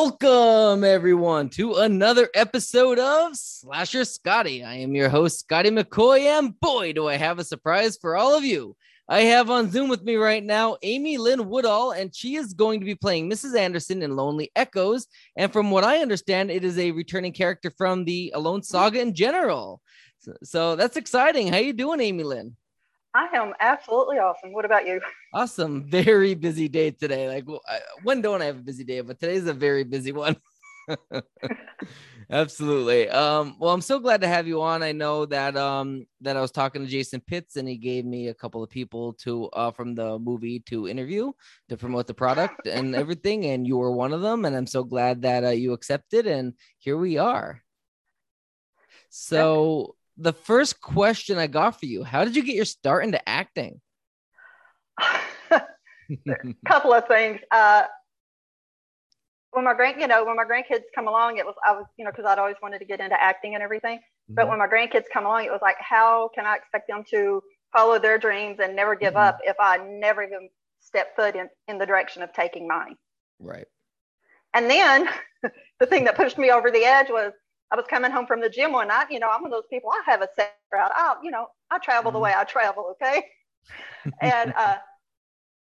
Welcome, everyone, to another episode of Slasher Scotty. I am your host, Scotty McCoy, and boy, do I have a surprise for all of you. I have on Zoom with me right now Amy Lynn Woodall, and she is going to be playing Mrs. Anderson in Lonely Echoes. And from what I understand, it is a returning character from the Alone saga in general. So, so that's exciting. How you doing, Amy Lynn? I am absolutely awesome. What about you? Awesome. Very busy day today. Like, when don't I have a busy day? But today's a very busy one. Absolutely. Um, well, I'm so glad to have you on. I know that um that I was talking to Jason Pitts and he gave me a couple of people to uh from the movie to interview to promote the product and everything, and you were one of them. And I'm so glad that uh, you accepted, and here we are. So the first question I got for you: How did you get your start into acting? A couple of things. Uh, when my grand, you know, when my grandkids come along, it was I was, you know, because I'd always wanted to get into acting and everything. Mm-hmm. But when my grandkids come along, it was like, how can I expect them to follow their dreams and never give mm-hmm. up if I never even step foot in in the direction of taking mine? Right. And then the thing that pushed me over the edge was I was coming home from the gym one night. You know, I'm one of those people. I have a set route. I, you know, I travel mm-hmm. the way I travel. Okay. and uh,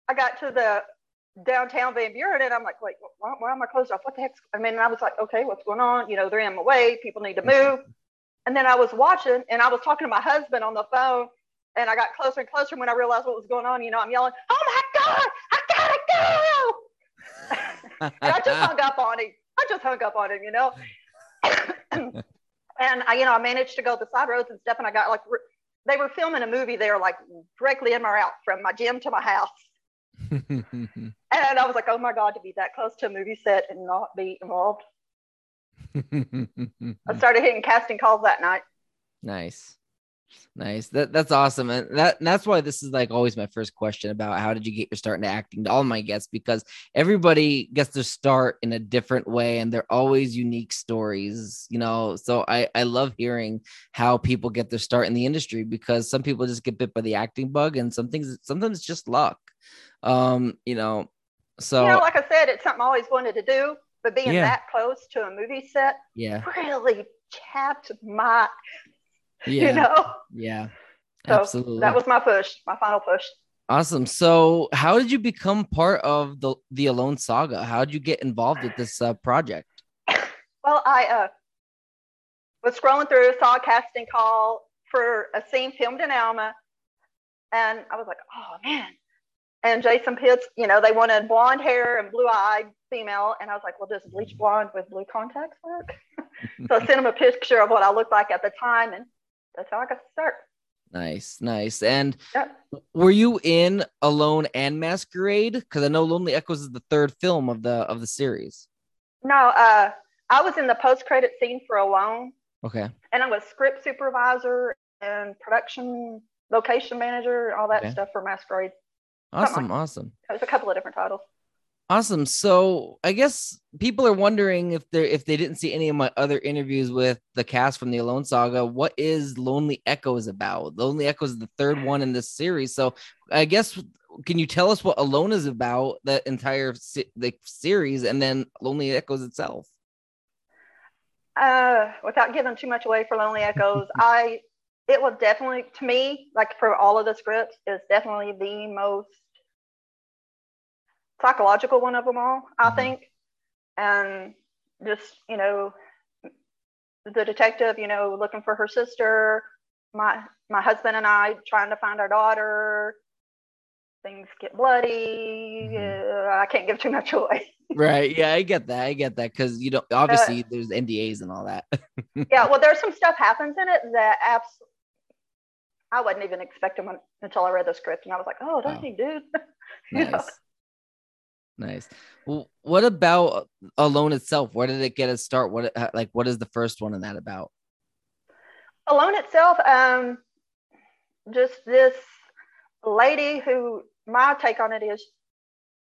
I got to the downtown Van Buren, and I'm like, wait, why, why am I closed off? What the heck? I mean, I was like, okay, what's going on? You know, they're in my way. People need to move. And then I was watching, and I was talking to my husband on the phone, and I got closer and closer. When I realized what was going on, you know, I'm yelling, "Oh my God, I gotta go!" and I just hung up on him. I just hung up on him, you know. and I, you know, I managed to go the side roads and stuff, and I got like they were filming a movie there, like directly in my route from my gym to my house. and I was like, oh my God, to be that close to a movie set and not be involved. I started hitting casting calls that night. Nice. Nice. That that's awesome. And that and that's why this is like always my first question about how did you get your start into acting to all my guests because everybody gets their start in a different way and they're always unique stories, you know. So I I love hearing how people get their start in the industry because some people just get bit by the acting bug and some things sometimes it's just luck. Um, you know, so you know, like I said, it's something I always wanted to do, but being yeah. that close to a movie set yeah really chapped my yeah. you know? Yeah. So Absolutely. That was my push, my final push. Awesome. So, how did you become part of the the Alone Saga? How did you get involved with this uh, project? Well, I uh, was scrolling through, saw a casting call for a scene filmed in Alma, and I was like, "Oh man!" And Jason Pitts, you know, they wanted blonde hair and blue-eyed female, and I was like, "Well, does bleach blonde with blue contacts work?" so I sent him a picture of what I looked like at the time, and that's how I got to start. Nice, nice. And were you in Alone and Masquerade? Because I know Lonely Echoes is the third film of the of the series. No, uh, I was in the post credit scene for Alone. Okay. And I was script supervisor and production location manager, all that okay. stuff for Masquerade. Awesome, like awesome. There's a couple of different titles. Awesome. So I guess people are wondering if they if they didn't see any of my other interviews with the cast from the Alone Saga, what is Lonely Echoes about? Lonely Echoes is the third one in this series. So I guess can you tell us what Alone is about, that entire the series, and then Lonely Echoes itself? Uh, without giving too much away for Lonely Echoes, I it was definitely to me like for all of the scripts is definitely the most psychological one of them all, I mm-hmm. think. And just, you know, the detective, you know, looking for her sister, my my husband and I trying to find our daughter. Things get bloody. Mm-hmm. Uh, I can't give too much away. right. Yeah, I get that. I get that because you know, obviously, uh, there's NDAs and all that. yeah. Well, there's some stuff happens in it that abs- I wasn't even expecting until I read the script, and I was like, "Oh, does wow. he, dude?" nice. Nice. Well, what about Alone itself? Where did it get its start? What like what is the first one in that about? Alone itself, um, just this lady who my take on it is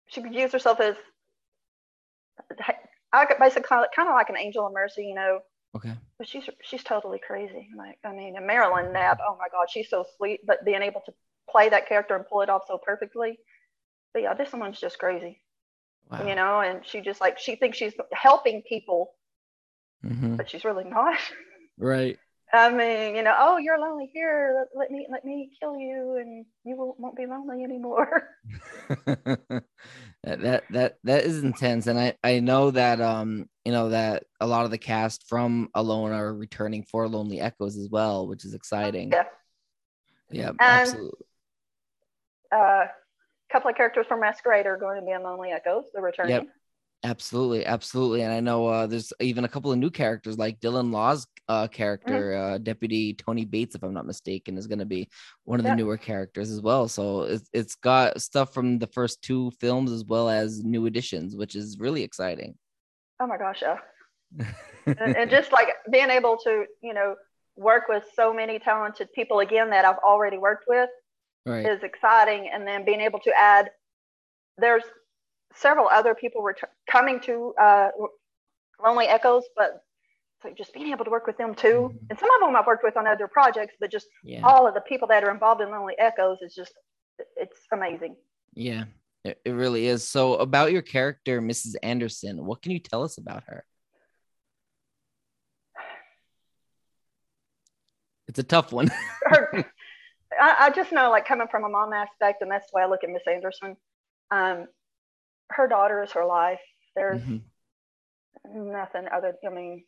she could use herself as I could basically call it kind of like an angel of mercy, you know. Okay. But she's she's totally crazy. Like I mean, and Marilyn Knapp, oh my God, she's so sweet. But being able to play that character and pull it off so perfectly. But yeah, this one's just crazy. Wow. you know, and she just like she thinks she's helping people, Mhm. but she's really not. Right. I mean, you know, oh, you're lonely here. Let, let me let me kill you, and you won't, won't be lonely anymore. that that that that is intense and i i know that um you know that a lot of the cast from alone are returning for lonely echoes as well which is exciting yeah. yeah And- absolutely Uh, couple of characters from Masquerade are going to be in Lonely Echoes. They're returning. Yep. absolutely absolutely and i know uh there's even a couple of new characters like dylan law's uh character uh deputy tony bates if i'm not mistaken is going to be one of the newer characters as well so it's, it's got stuff from the first two films as well as new additions which is really exciting Oh my gosh, yeah. and, and just like being able to, you know, work with so many talented people again that I've already worked with right is exciting. And then being able to add, there's several other people ret- coming to uh, Lonely Echoes, but so just being able to work with them too. Mhm. And some of them I've worked with on other projects, but just yeah all of the people that are involved in Lonely Echoes is just, it's amazing. Yeah, it, it really is. So, about your character, Mrs. Anderson, what can you tell us about her? It's a tough one. her, I, I just know, like coming from a mom aspect, and that's the way I look at Miss Anderson. Um, her daughter is her life. There's Mhm. nothing other. I mean,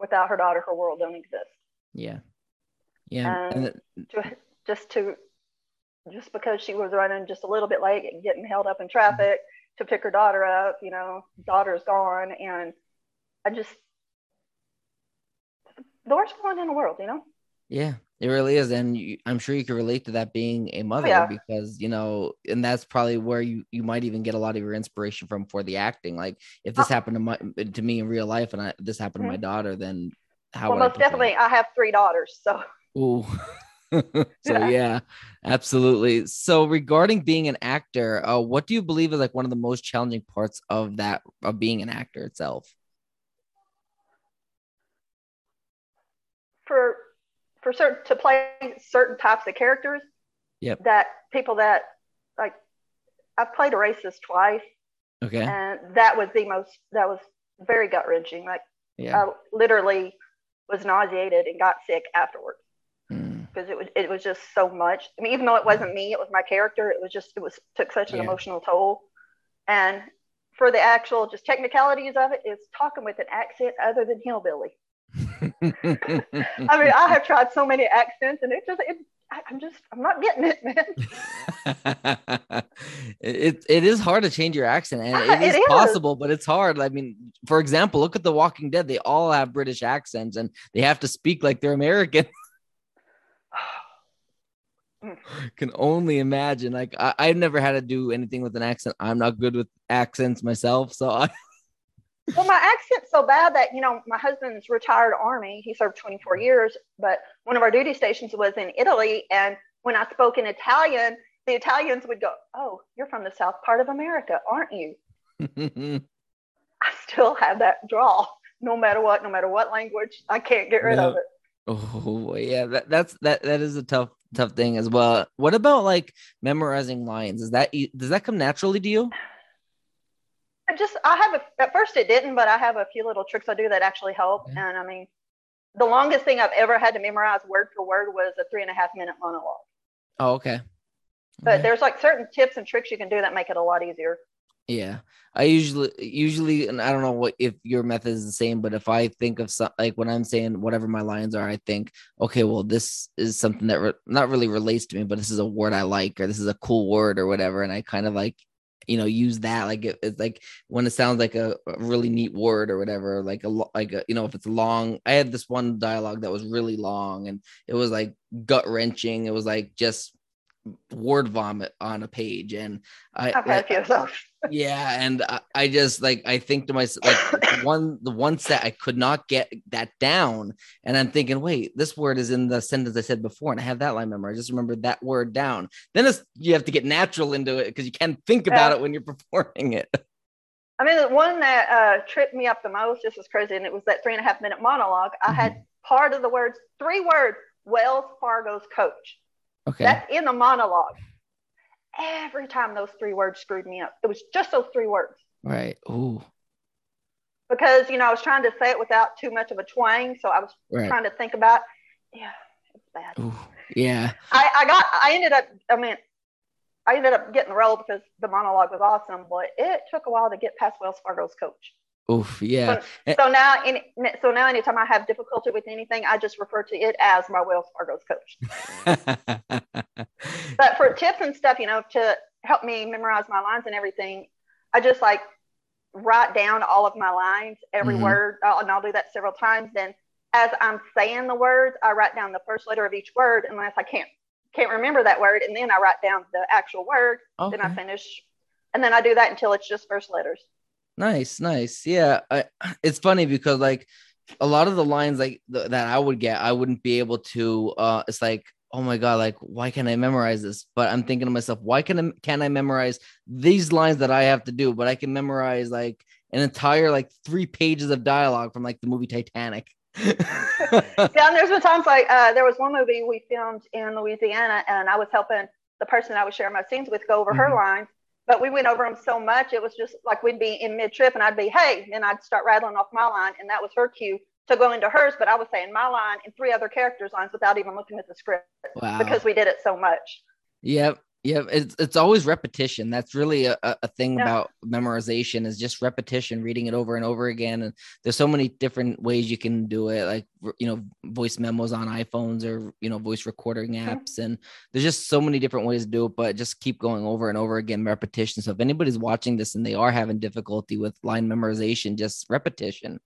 without her daughter, her world don't exist. Yeah, yeah, and Um, To, just to, just because she was running just a little bit late and getting held up in traffic to pick her daughter up, you know, daughter's gone, and I just the worst woman in the world, you know. Yeah, it really is, and you, I'm sure you can relate to that being a mother yeah. because you know, and that's probably where you you might even get a lot of your inspiration from for the acting. Like, if this Oh. happened to my to me in real life, and I, this happened to my daughter, then how? well, I most portray definitely, I have three daughters, so. Ooh. so Yeah. yeah, absolutely. So regarding being an actor, uh, what do you believe is like one of the most challenging parts of that of being an actor itself? for for certain to play certain types of characters Yep. that people that like I've played a racist twice Okay. and that was the most that was very gut wrenching. Like Yeah. I literally was nauseated and got sick afterwards Mm, because it was it was just so much. I mean, even though it wasn't me, it was my character. It was just it was took such an Yeah. emotional toll. And for the actual just technicalities of it, is talking with an accent other than hillbilly. I mean, I have tried so many accents, and it just, it, I, I'm just, I'm not getting it, man. it it is hard to change your accent, and Ah, it is, it is. possible, but it's hard. I mean, for example, look at The Walking Dead; they all have British accents, and they have to speak like they're American. Can only imagine. Like I, I've never had to do anything with an accent. I'm not good with accents myself, so I, well, my accent's so bad that you know, my husband's retired army. He served 24 mm-hmm. years, but one of our duty stations was in Italy, and when I spoke in Italian, the Italians would go, "Oh, you're from the south part of America, aren't you?" I still have that draw, no matter what, no matter what language. I can't get rid of it. oh yeah, that that's that that is a tough tough thing as well. What about like memorizing lines? Is that does that come naturally to you? I just I have a at first it didn't, but I have a few little tricks I do that actually help. Okay. And I mean, the longest thing I've ever had to memorize word for word was a three and a half minute monologue. Oh, okay. But Okay. there's like certain tips and tricks you can do that make it a lot easier. Yeah, I usually usually, and I don't know what if your method is the same, but if I think of some like when I'm saying whatever my lines are, I think, okay, well, this is something that re- not really relates to me, but this is a word I like, or this is a cool word, or whatever, and I kind of like, you know, use that like it, it's like when it sounds like a, a really neat word or whatever, like a like a, you know, if it's long. I had this one dialogue that was really long, and it was like gut wrenching. It was like just word vomit on a page, and I had like, a few of those. yeah and I, I just like i think to myself like one the one set i could not get that down and i'm thinking wait this word is in the sentence i said before and i have that line memorized I just remember that word down then it's you have to get natural into it because you can't think about it when you're performing it I mean, the one that uh, tripped me up the most, this was crazy, and it was that three and a half minute monologue. I had part of the words, three words, Wells Fargo's coach. okay That's in the monologue. Every time those three words screwed me up. It was just those three words. Right. Ooh. Because you know I was trying to say it without too much of a twang, so I was Right. trying to think about. Yeah, it's bad. Ooh. Yeah. I, I got. I ended up. I mean, I ended up getting the role because the monologue was awesome, but it took a while to get past Wells Fargo's coach. Oof. Yeah. So now, any, so now, anytime I have difficulty with anything, I just refer to it as my Wells Fargo's coach. But for tips and stuff, you know, to help me memorize my lines and everything, I just like write down all of my lines, every Mhm. word, uh, and I'll do that several times. Then, as I'm saying the words, I write down the first letter of each word, unless I can't can't remember that word, and then I write down the actual word. Then I finish, and then I do that until it's just first letters. Nice, nice. Yeah, I, it's funny because like a lot of the lines like th- that I would get, I wouldn't be able to. Uh, it's like, oh my god, like why can't I memorize this? But I'm thinking to myself, why can I can I memorize these lines that I have to do? But I can memorize like an entire like three pages of dialogue from like the movie Titanic. yeah, and there's been times like uh, there was one movie we filmed in Louisiana, and I was helping the person I was sharing my scenes with go over her Mhm. lines. But we went over them so much, it was just like we'd be in mid trip, and I'd be, "Hey," and I'd start rattling off my line, and that was her cue to go into hers. But I was saying my line and three other characters' lines without even looking at the script wow. because we did it so much. Yep. Yep. It's it's always repetition. That's really a, a thing Yeah. about memorization is just repetition, reading it over and over again. And there's so many different ways you can do it, like you know, voice memos on iPhones or you know, voice recording apps. And there's just so many different ways to do it, but just keep going over and over again, repetition. So if anybody's watching this and they are having difficulty with line memorization, just repetition.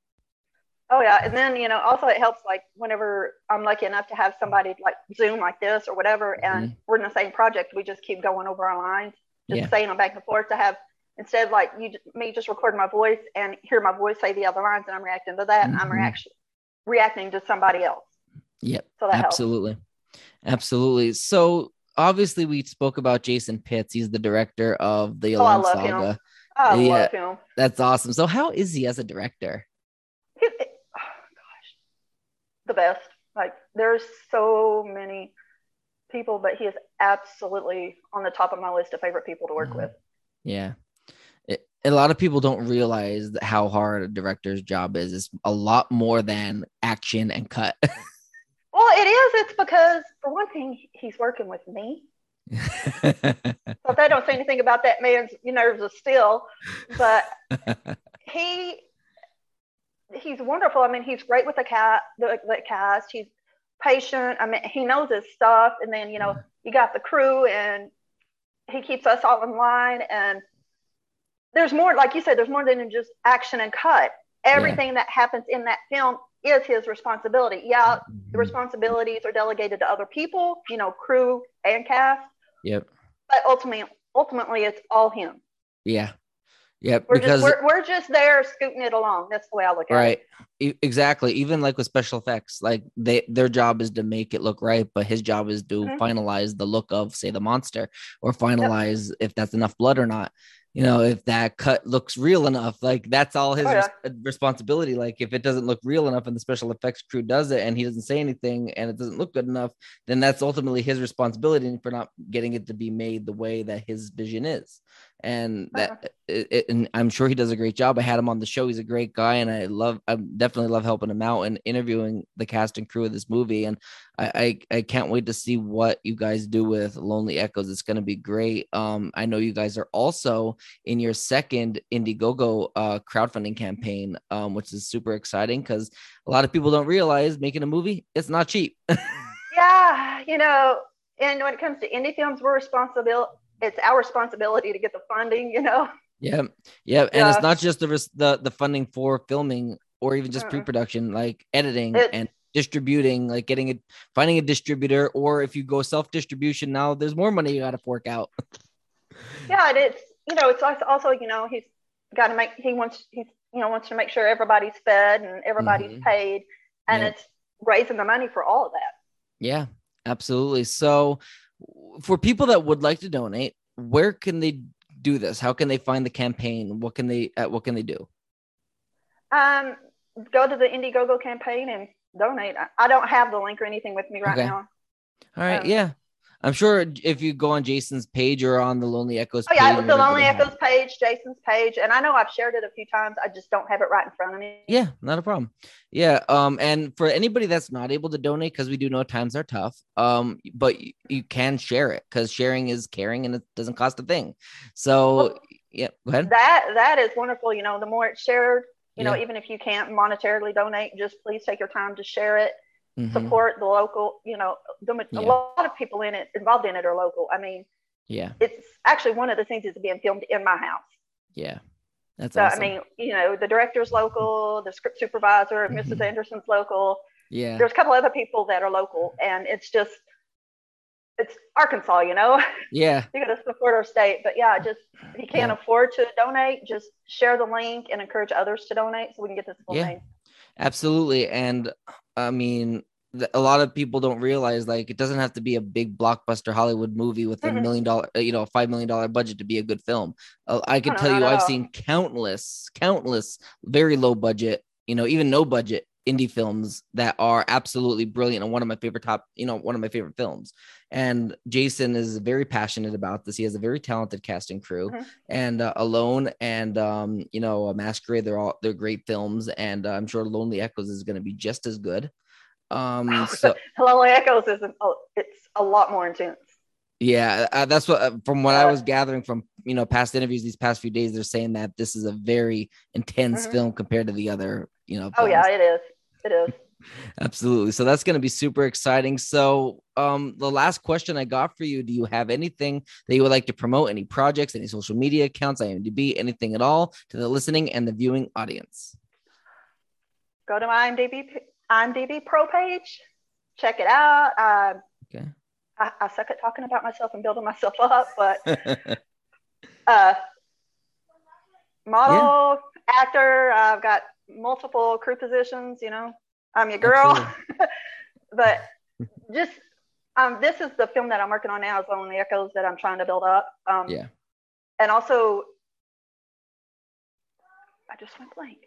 Oh yeah, and then you know also it helps like whenever I'm lucky enough to have somebody like Zoom like this or whatever, and we're in the same project, we just keep going over our lines, just Yeah. saying them back and forth to have instead of like you me just record my voice and hear my voice say the other lines and I'm reacting to that, and I'm Mhm. reaction reacting to somebody else. Yep. So that helps. Absolutely. Absolutely. So obviously we spoke about Jason Pitts. He's the director of the Oh, I love him. Saga. I Yeah. love him. That's awesome. So how is he as a director? The best. Like there's so many people, but he is absolutely on the top of my list of favorite people to work Mhm. with. Yeah. It, a lot of people don't realize how hard a director's job is. It's a lot more than action and cut. Well, it is. It's because, for one thing, he's working with me. So if they don't say anything about that man's nerves of steel, but he he's wonderful. I mean, he's great with the cat, the, the cast. He's patient. I mean, he knows his stuff. And then you know, mm-hmm. you got the crew, and he keeps us all in line. And there's more, like you said, there's more than just action and cut. Everything that happens in that film is his responsibility. Yeah, the mm-hmm. responsibilities are delegated to other people, you know, crew and cast, yep. but ultimately, ultimately, it's all him. Yeah. Yep. We're because just we're, we're just there scooting it along. That's the way I look at right it. Right. exactly even like with special effects like they their job is to make it look right but his job is to Mhm. finalize the look of say the monster or finalize if that's enough blood or not you know if that cut looks real enough like that's all his Oh, yeah. res- responsibility like if it doesn't look real enough and the special effects crew does it and he doesn't say anything and it doesn't look good enough then that's ultimately his responsibility for not getting it to be made the way that his vision is and Uh-huh. that it, it- and I'm sure he does a great job. I had him on the show. He's a great guy, and I love, I definitely love helping him out and interviewing the cast and crew of this movie. And I, I, I can't wait to see what you guys do with Lonely Echoes. It's going to be great. Um, I know you guys are also in your second Indiegogo uh, crowdfunding campaign, um, which is super exciting because a lot of people don't realize making a movie it's not cheap. Yeah, you know, and when it comes to indie films, we're responsible. It's our responsibility to get the funding. You know, Yeah, yeah, and Yeah. it's not just the the the funding for filming or even just pre-production, like editing It- and distributing, like getting it, finding a distributor, or if you go self-distribution now, there's more money you got to fork out. yeah, and it's you know, it's also, you know, he's got to make. He wants he's you know wants to make sure everybody's fed and everybody's Mhm. paid, and Yeah. it's raising the money for all of that. Yeah, absolutely. So, for people that would like to donate, where can they do this? How can they find the campaign? What can they uh, what can they do? Um, go to the Indiegogo campaign and donate. I, I don't have the link or anything with me right Okay. now. All right, Um, yeah. I'm sure if you go on Jason's page or on the Lonely Echoes. Oh yeah, page, the Lonely Echoes page, Jason's page, and I know I've shared it a few times. I just don't have it right in front of me. Yeah, not a problem. Yeah. Um, and for anybody that's not able to donate, because we do know times are tough. Um, but you, you can share it because sharing is caring and it doesn't cost a thing. So Well, yeah, go ahead. That that is wonderful. You know, the more it's shared, you know, even if you can't monetarily donate, just please take your time to share it. Mhm. Support the local. You know, the, Yeah. a lot of people in it involved in it are local. I mean, Yeah, it's actually one of the things is being filmed in my house. yeah. That's So awesome. I mean, you know, the director's local, the script supervisor, Mrs. Mhm. Anderson's local. yeah, There's a couple other people that are local, and it's just it's Arkansas, you know. yeah, you got to support our state. But yeah, just if you can't Yeah. afford to donate, just share the link and encourage others to donate so we can get this full Yeah. name. Absolutely. And I mean, a lot of people don't realize like it doesn't have to be a big blockbuster Hollywood movie with a million dollar, uh, you know, five million dollar budget to be a good film. Uh, I can no, tell you, I've seen countless, countless very low budget, you know, even no budget indie films that are absolutely brilliant and one of my favorite top, you know, one of my favorite films. And Jason is very passionate about this. He has a very talented casting crew, Mhm. and uh, Alone and um, you know, uh, Masquerade. They're all they're great films, and uh, I'm sure Lonely Echoes is going to be just as good. Um, so Lonely Echoes isn't. Oh, it's a lot more intense. Yeah, uh, that's what uh, from what I Uh, was gathering from you know past interviews these past few days. They're saying that this is a very intense Mhm. film compared to the other, you know. Oh yeah, it is. It is. absolutely. So that's going to be super exciting. So, um, the last question I got for you: Do you have anything that you would like to promote? Any projects? Any social media accounts? IMDb? Anything at all to the listening and the viewing audience? Go to my IMDb IMDb Pro page. Check it out. Uh, Okay. I, I suck at talking about myself and building myself up, but uh, model, actor. I've got multiple crew positions. You know, I'm your girl. but just um, this is the film that I'm working on now. Is the Echoes that I'm trying to build up. Um, Yeah. And also, I just went blank.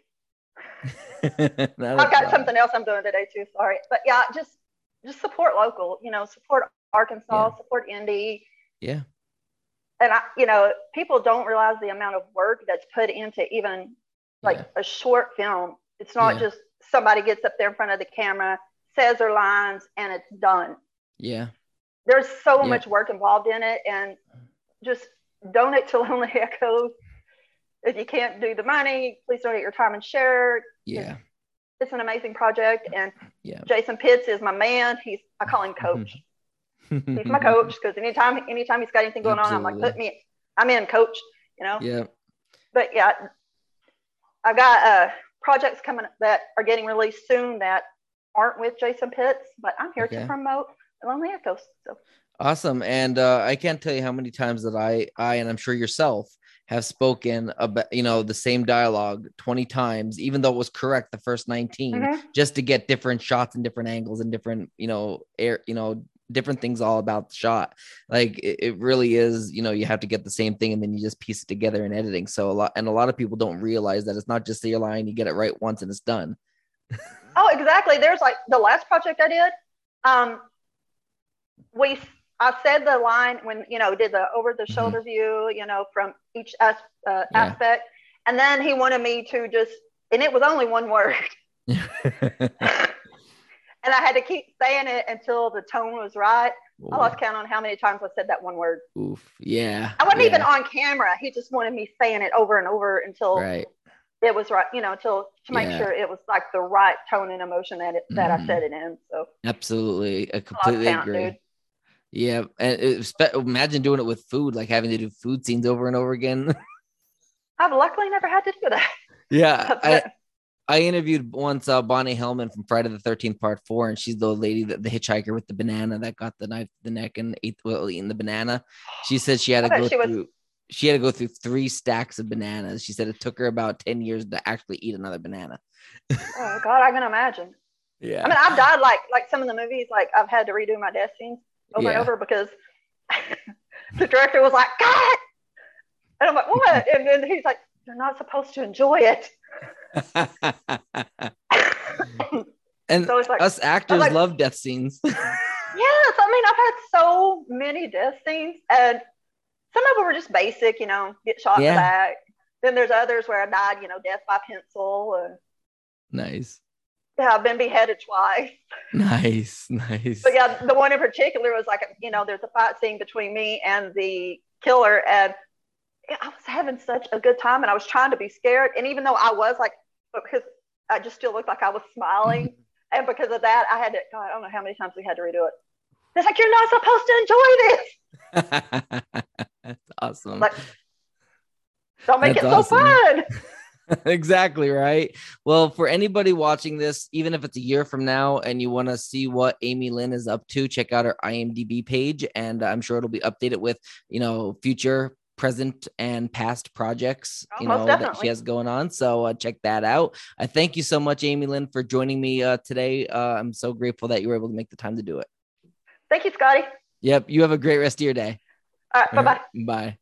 I've got something else I'm doing today too. Sorry, but yeah, just just support local. You know, support Arkansas, support indie. Yeah. And I, you know, people don't realize the amount of work that's put into even like Yeah. a short film. It's not Yeah. just somebody gets up there in front of the camera, says their lines, and it's done. Yeah. There's so Yeah. much work involved in it, and just donate to Lonely Echoes. If you can't do the money, please donate your time and share. Yeah. It's an amazing project, and Yeah. Jason Pitts is my man. He's I call him coach. He's my coach because anytime anytime he's got anything going on, I'm like, put me, I'm in, coach. You know. Yeah. But yeah, I've got uh, projects coming that are getting released soon that aren't with Jason Pitts, but I'm here Okay. to promote Lonely Echoes. So Awesome. And uh, I can't tell you how many times that I, I, and I'm sure yourself have spoken about, you know, the same dialogue 20 times, even though it was correct the first 19, Mhm. just to get different shots and different angles and different, you know, air, you know, different things all about the shot. Like it, it really is, you know, you have to get the same thing and then you just piece it together in editing. So a lot, and a lot of people don't realize that it's not just your line, you get it right once and it's done. Oh, exactly. There's like the last project I did. Um, we I said the line when you know did the over the shoulder view, you know, from each as, uh, Mm-hmm. Yeah. aspect, and then he wanted me to just, and it was only one word, and I had to keep saying it until the tone was right. I lost count on how many times I said that one word. Oof. Yeah. I wasn't yeah, even on camera. He just wanted me saying it over and over until Right. it was right, you know, until to make Yeah. sure it was like the right tone and emotion that it, that Mhm. I said it in. So Absolutely. I I completely count, agree. dude. Yeah, and it, spe- imagine doing it with food, like having to do food scenes over and over again. I've luckily never had to do that. yeah, I, I interviewed once uh, Bonnie Hellman from Friday the Thirteenth Part Four, and she's the lady that the hitchhiker with the banana that got the knife to the neck and ate well eating the banana. She said she had to go she was- through. She had to go through three stacks of bananas. She said it took her about ten years to actually eat another banana. oh God, I can imagine. Yeah, I mean, I've died like like some of the movies, like I've had to redo my death scenes over Yeah. and over because the director was like, "Cut!" and I'm like, "What?" And then he's like, "You're not supposed to enjoy it." and So it's like, us actors like- love death scenes. yeah, Yes, I mean I've had so many death scenes, and some of them were just basic, you know, get shot yeah. in the back. Then there's others where I died, you know, death by pencil. And nice. Yeah, I've been beheaded twice. Nice, nice. But yeah, the one in particular was like, you know, there's a fight scene between me and the killer, and I was having such a good time, and I was trying to be scared, and even though I was like, because I just still looked like I was smiling, mm-hmm. and because of that, I had to. God, I don't know how many times we had to redo it. It's like you're not supposed to enjoy this. That's awesome. Like, don't make That's it so fun. exactly right. Well, for anybody watching this, even if it's a year from now and you want to see what Amy Lynn is up to, check out her IMDb page, and I'm sure it'll be updated with you know future present and past projects oh, you know that she has going on so uh, check that out. I thank you so much amy lynn for joining me uh, today. Uh, i'm so grateful that you were able to make the time to do it. Thank you scotty. Yep you have a great rest of your day. All right bye-bye. bye